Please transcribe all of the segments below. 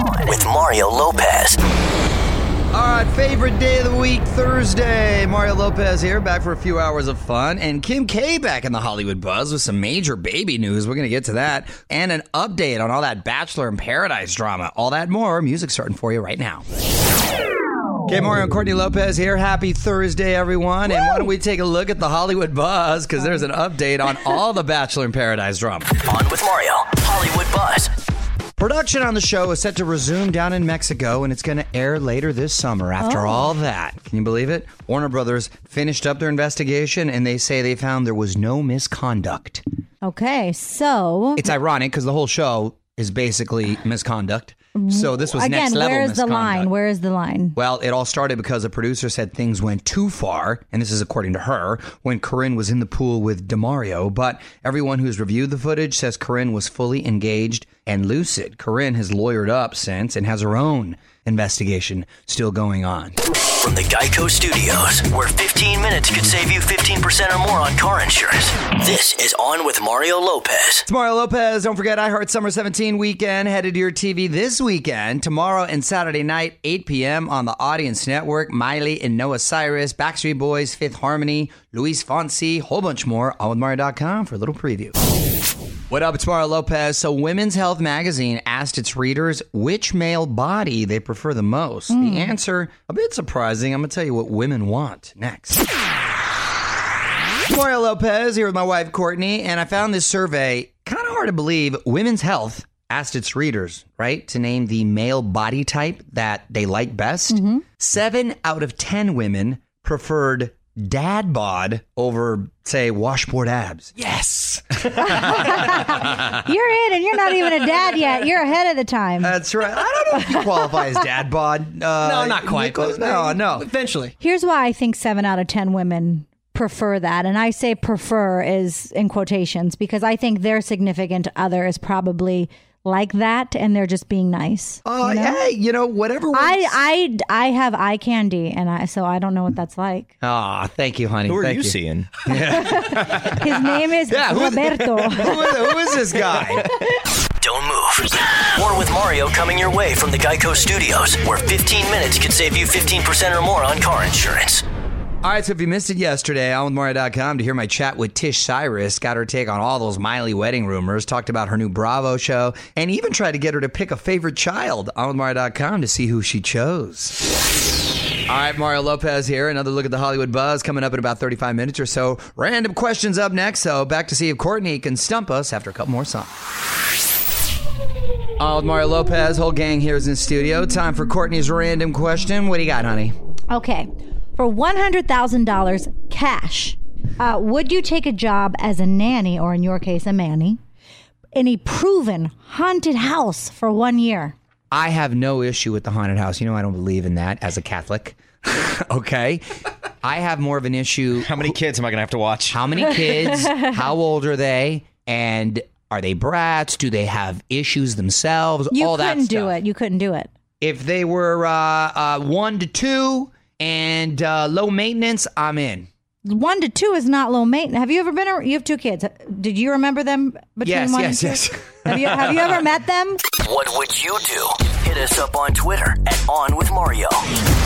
On with Mario Lopez. All right, favorite day of the week, Thursday. Mario Lopez here, back for a few hours of fun. And Kim K back in the Hollywood buzz with some major baby news. We're going to get to that. And an update on all that Bachelor in Paradise drama. All that more. Music starting for you right now. Okay, Mario and Courtney Lopez here. Happy Thursday, everyone. And why don't we take a look at the Hollywood buzz? Because there's an update on all the Bachelor in Paradise drama. On with Mario, Hollywood Buzz. Production on the show is set to resume down in Mexico, and it's going to air later this summer. After oh. all that, can you believe it? Warner Brothers finished up their investigation, and they say they found there was no misconduct. Okay, so It's ironic because the whole show is basically misconduct. Mm-hmm. So this was again, next level where's the line? Where is the line? Well, it all started because a producer said things went too far, and this is according to her, when Corinne was in the pool with Demario. But everyone who's reviewed the footage says Corinne was fully engaged and lucid. Corinne has lawyered up since and has her own investigation still going on. From the Geico Studios, where 15 minutes could save you 15% or more on car insurance. This is On with Mario Lopez. It's Mario Lopez. Don't forget, I Heart Summer 17 weekend headed to your TV this weekend, tomorrow and Saturday night, 8 p.m. on the Audience Network. Miley and Noah Cyrus, Backstreet Boys, Fifth Harmony, Luis Fonsi, whole bunch more. OnWithMario.com for a little preview. What up? It's Mario Lopez. So, Women's Health magazine asked its readers which male body they prefer the most. The hmm. answer, a bit surprising. I'm going to tell you what women want next. Mario Lopez here with my wife Courtney, and I found this survey kind of hard to believe. Women's Health asked its readers, right, to name the male body type that they like best. Mm-hmm. Seven out of ten women preferred dad bod over, say, washboard abs. Yes, You're in, and you're not even a dad yet. You're ahead of the time. that's right. I don't know if you qualify as dad bod. Uh, No, not quite. Nicholas? No, no. Eventually. Here's why I think seven out of ten women prefer that, and I say prefer is in quotations because I think their significant other is probably like that, and they're just being nice. Oh, you know? hey, you know whatever. I, works. I I have eye candy, and I so I don't know what that's like. Aw, thank you, honey. Who are Thank you seeing? His name is Yeah, who- Roberto. who, is, who is this guy? Don't move. More with Mario coming your way from the Geico Studios, where 15 minutes could save you 15% or more on car insurance. All right, so if you missed it yesterday, On with Mario.com to hear my chat with Tish Cyrus. Got her take on all those Miley wedding rumors, talked about her new Bravo show, and even tried to get her to pick a favorite child. On with Mario.com to see who she chose. All right, Mario Lopez here. Another look at the Hollywood buzz coming up in about 35 minutes or so. Random questions up next, so back to see if Courtney can stump us after a couple more songs. All Mario Lopez, whole gang here is in studio. Time for Courtney's random question. What do you got, honey? Okay. For $100,000 cash, uh, would you take a job as a nanny, or in your case, a manny, in a proven haunted house for one year? I have no issue with the haunted house. You know, I don't believe in that as a Catholic. okay. I have more of an issue. How many kids am I going to have to watch? How many kids? how old are they? And are they brats? Do they have issues themselves? You All that. You couldn't do stuff. it. You couldn't do it. If they were uh, uh, one to two and uh, low maintenance, I'm in. One to two is not low maintenance. Have you ever been? A, you have two kids. Did you remember them between Yes, one yes, and yes. two? Have you Have you ever met them? What would you do? Hit us up on Twitter at On With Mario.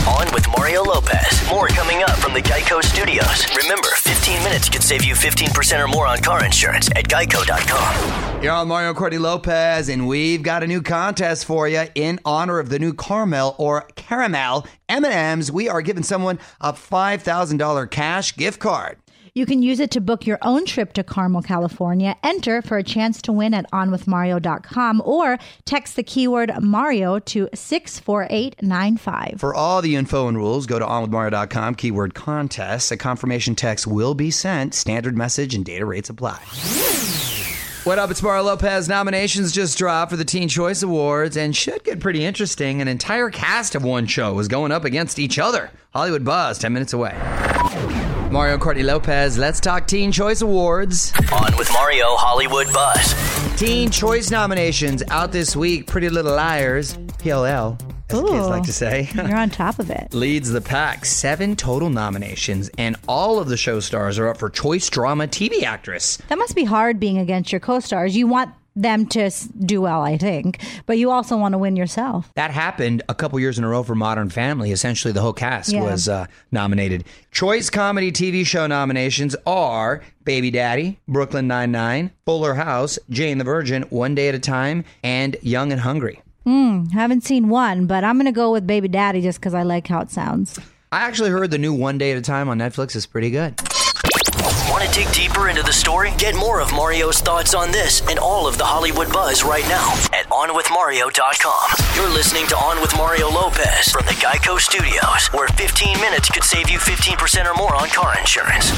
On with Mario Lopez. More coming up from the Geico Studios. Remember, 15 minutes could save you 15% or more on car insurance at geico.com. You're on Mario Cordy Lopez, and we've got a new contest for you in honor of the new caramel or caramel M&Ms. We are giving someone a $5,000 cash gift card. You can use it to book your own trip to Carmel, California. Enter for a chance to win at onwithmario.com or text the keyword Mario to 64895. For all the info and rules, go to onwithmario.com, keyword contest. A confirmation text will be sent. Standard message and data rates apply. What up? It's Mario Lopez. Nominations just dropped for the Teen Choice Awards and should get pretty interesting. An entire cast of one show is going up against each other. Hollywood Buzz, 10 minutes away. Mario and Courtney Lopez, let's talk Teen Choice Awards. On with Mario Hollywood Buzz. Teen Choice nominations out this week. Pretty Little Liars, PLL, as the kids like to say. You're on top of it. leads the pack. Seven total nominations, and all of the show stars are up for Choice Drama TV Actress. That must be hard being against your co stars. You want them to do well, I think. But you also want to win yourself. That happened a couple years in a row for Modern Family. Essentially, the whole cast Yeah. was uh, nominated. Choice Comedy TV Show nominations are Baby Daddy, Brooklyn Nine-Nine, Fuller House, Jane the Virgin, One Day at a Time, and Young and Hungry. Haven't seen one, but I'm going to go with Baby Daddy just because I like how it sounds. I actually heard the new One Day at a Time on Netflix is pretty good. To dig deeper into the story? Get more of Mario's thoughts on this and all of the Hollywood buzz right now at OnWithMario.com. You're listening to On with Mario Lopez from the Geico Studios, where 15 minutes could save you 15% or more on car insurance.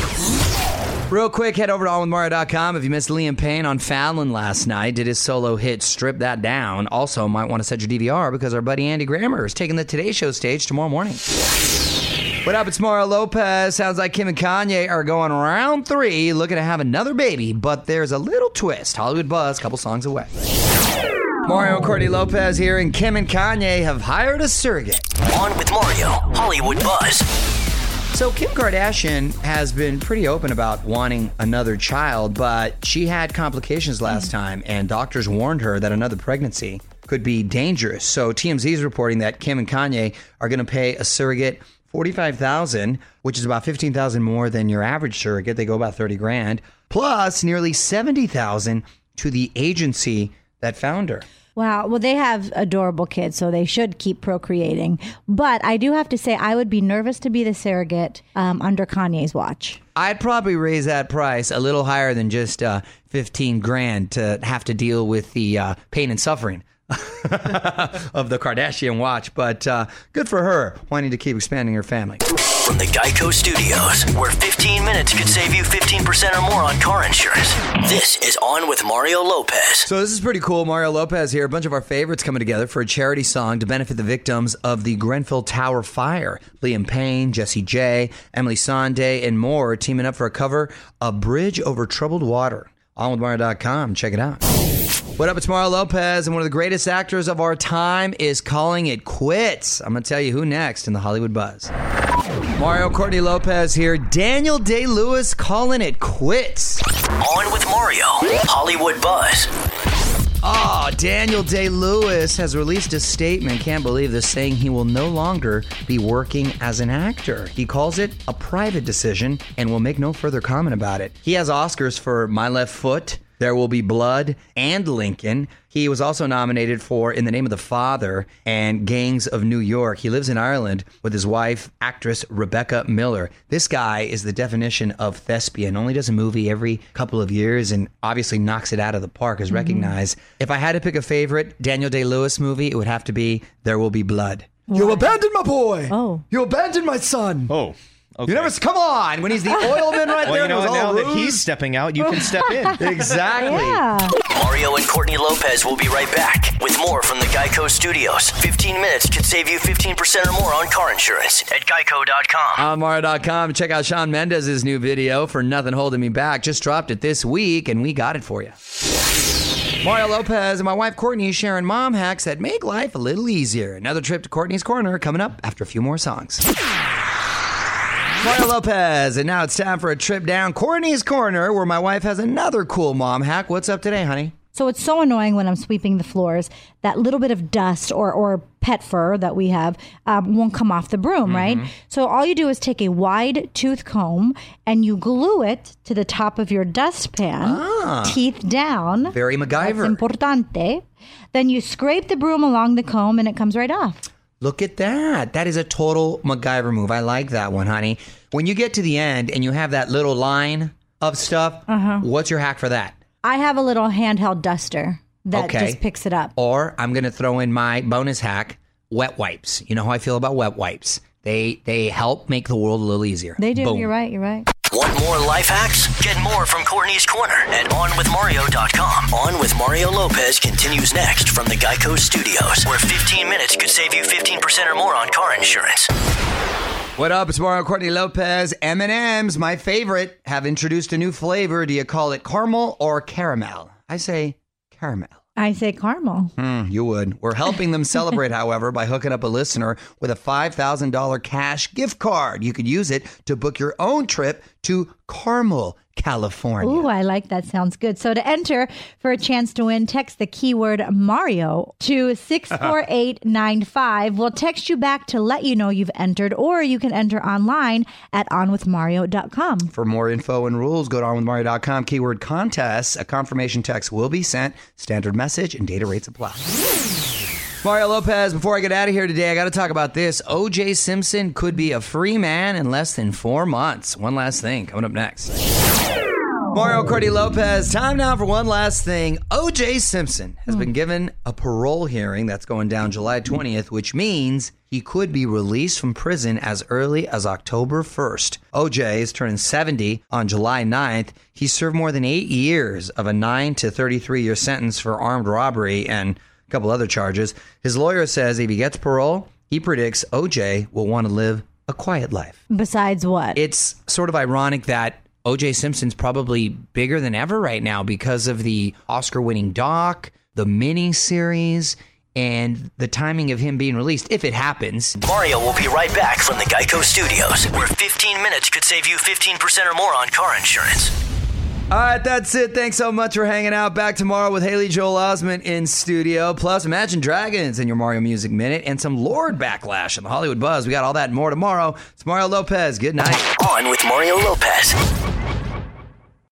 Real quick, head over to onwithmario.com. If you missed Liam Payne on Fallon last night, did his solo hit Strip That Down. Also, might want to set your DVR because our buddy Andy Grammer is taking the Today Show stage tomorrow morning. What up? It's Mario Lopez. Sounds like Kim and Kanye are going round three, looking to have another baby, but there's a little twist. Hollywood Buzz, couple songs away. Mario and Courtney Lopez here, and Kim and Kanye have hired a surrogate. On with Mario, Hollywood Buzz. So Kim Kardashian has been pretty open about wanting another child, but she had complications last mm. time, and doctors warned her that another pregnancy could be dangerous. So TMZ is reporting that Kim and Kanye are going to pay a surrogate forty-five thousand, which is about fifteen thousand more than your average surrogate. They go about thirty grand, plus nearly seventy thousand to the agency that found her. Wow. Well, they have adorable kids, so they should keep procreating. But I do have to say, I would be nervous to be the surrogate um, under Kanye's watch. I'd probably raise that price a little higher than just uh, 15 grand to have to deal with the uh, pain and suffering of the Kardashian watch. But uh, good for her, wanting to keep expanding her family. From the Geico Studios, where 15 minutes could save you 15% or more on car insurance. This is On with Mario Lopez. So this is pretty cool. Mario Lopez here. A bunch of our favorites coming together for a charity song to benefit the victims of the Grenfell Tower fire. Liam Payne, Jessie J, Emeli Sandé, and more teaming up for a cover of Bridge Over Troubled Water. OnWithMario.com. Check it out. What up? It's Mario Lopez, and one of the greatest actors of our time is calling it quits. I'm going to tell you who next in the Hollywood Buzz. Mario Courtney Lopez here. Daniel Day Lewis calling it quits. On with Mario, Hollywood Buzz. Oh, Daniel Day Lewis has released a statement. Can't believe this, saying he will no longer be working as an actor. He calls it a private decision and will make no further comment about it. He has Oscars for My Left Foot. There Will Be Blood and Lincoln. He was also nominated for In the Name of the Father and Gangs of New York. He lives in Ireland with his wife, actress Rebecca Miller. This guy is the definition of thespian. Only does a movie every couple of years and obviously knocks it out of the park, is mm-hmm. recognized. If I had to pick a favorite Daniel Day Lewis movie, it would have to be There Will Be Blood. You abandoned my boy. Oh. You abandoned my son. Oh. Okay. You never come on when he's the oilman right well, there. you know and it what? was Now that ruse. he's stepping out, you can step in. exactly. Yeah. Mario and Courtney Lopez will be right back with more from the Geico Studios. 15 minutes could save you 15% or more on car insurance at geico.com. on Mario.com. Check out Shawn Mendes's new video for Nothing Holding Me Back. Just dropped it this week, and we got it for you. Mario Lopez and my wife Courtney sharing mom hacks that make life a little easier. Another trip to Courtney's Corner coming up after a few more songs. Mario Lopez, and now it's time for a trip down Courtney's Corner where my wife has another cool mom hack. What's up today, honey? So it's so annoying when I'm sweeping the floors that little bit of dust or, or pet fur that we have um, won't come off the broom, right? So all you do is take a wide tooth comb and you glue it to the top of your dustpan, teeth down. Very MacGyver. That's importante. Then you scrape the broom along the comb and it comes right off. Look at that. That is a total MacGyver move. I like that one, honey. When you get to the end and you have that little line of stuff, uh-huh. what's your hack for that? I have a little handheld duster that Okay. just picks it up. Or I'm going to throw in my bonus hack, wet wipes. You know how I feel about wet wipes. They they help make the world a little easier. They do. Boom. You're right. You're right. Want more life hacks? Get more from Courtney's Corner at OnWithMario.com. On with Mario Lopez continues next from the Geico Studios, where 15 minutes could save you 15% or more on car insurance. What up? It's Mario Courtney Lopez. M&M's, my favorite, have introduced a new flavor. Do you call it caramel or caramel? I say caramel. I say caramel. Mm, you would. We're helping them celebrate, however, by hooking up a listener with a $5,000 cash gift card. You could use it to book your own trip to Carmel, California. Ooh, I like that. Sounds good. So to enter for a chance to win, text the keyword Mario to 64895. We'll text you back to let you know you've entered, or you can enter online at onwithmario.com. For more info and rules, go to onwithmario.com, keyword contest. A confirmation text will be sent. Standard message and data rates apply. Mario Lopez, before I get out of here today, I got to talk about this. OJ Simpson could be a free man in less than four months. One last thing coming up next. Mario Cordy Lopez, time now for one last thing. OJ Simpson has hmm. been given a parole hearing that's going down July 20th, which means he could be released from prison as early as October 1st. OJ is turning 70 on July 9th. He served more than eight years of a 9 to 33 year sentence for armed robbery and a couple other charges. His lawyer says if he gets parole, he predicts OJ will want to live a quiet life. Besides what? It's sort of ironic that OJ Simpson's probably bigger than ever right now because of the Oscar winning doc, the mini series, and the timing of him being released, if it happens. Mario will be right back from the Geico Studios, where 15 minutes could save you 15% or more on car insurance. All right, that's it. Thanks so much for hanging out. Back tomorrow with Haley Joel Osment in studio, plus Imagine Dragons in your Mario Music Minute, and some Lorde Backlash in the Hollywood Buzz. We got all that and more tomorrow. It's Mario Lopez. Good night. On with Mario Lopez.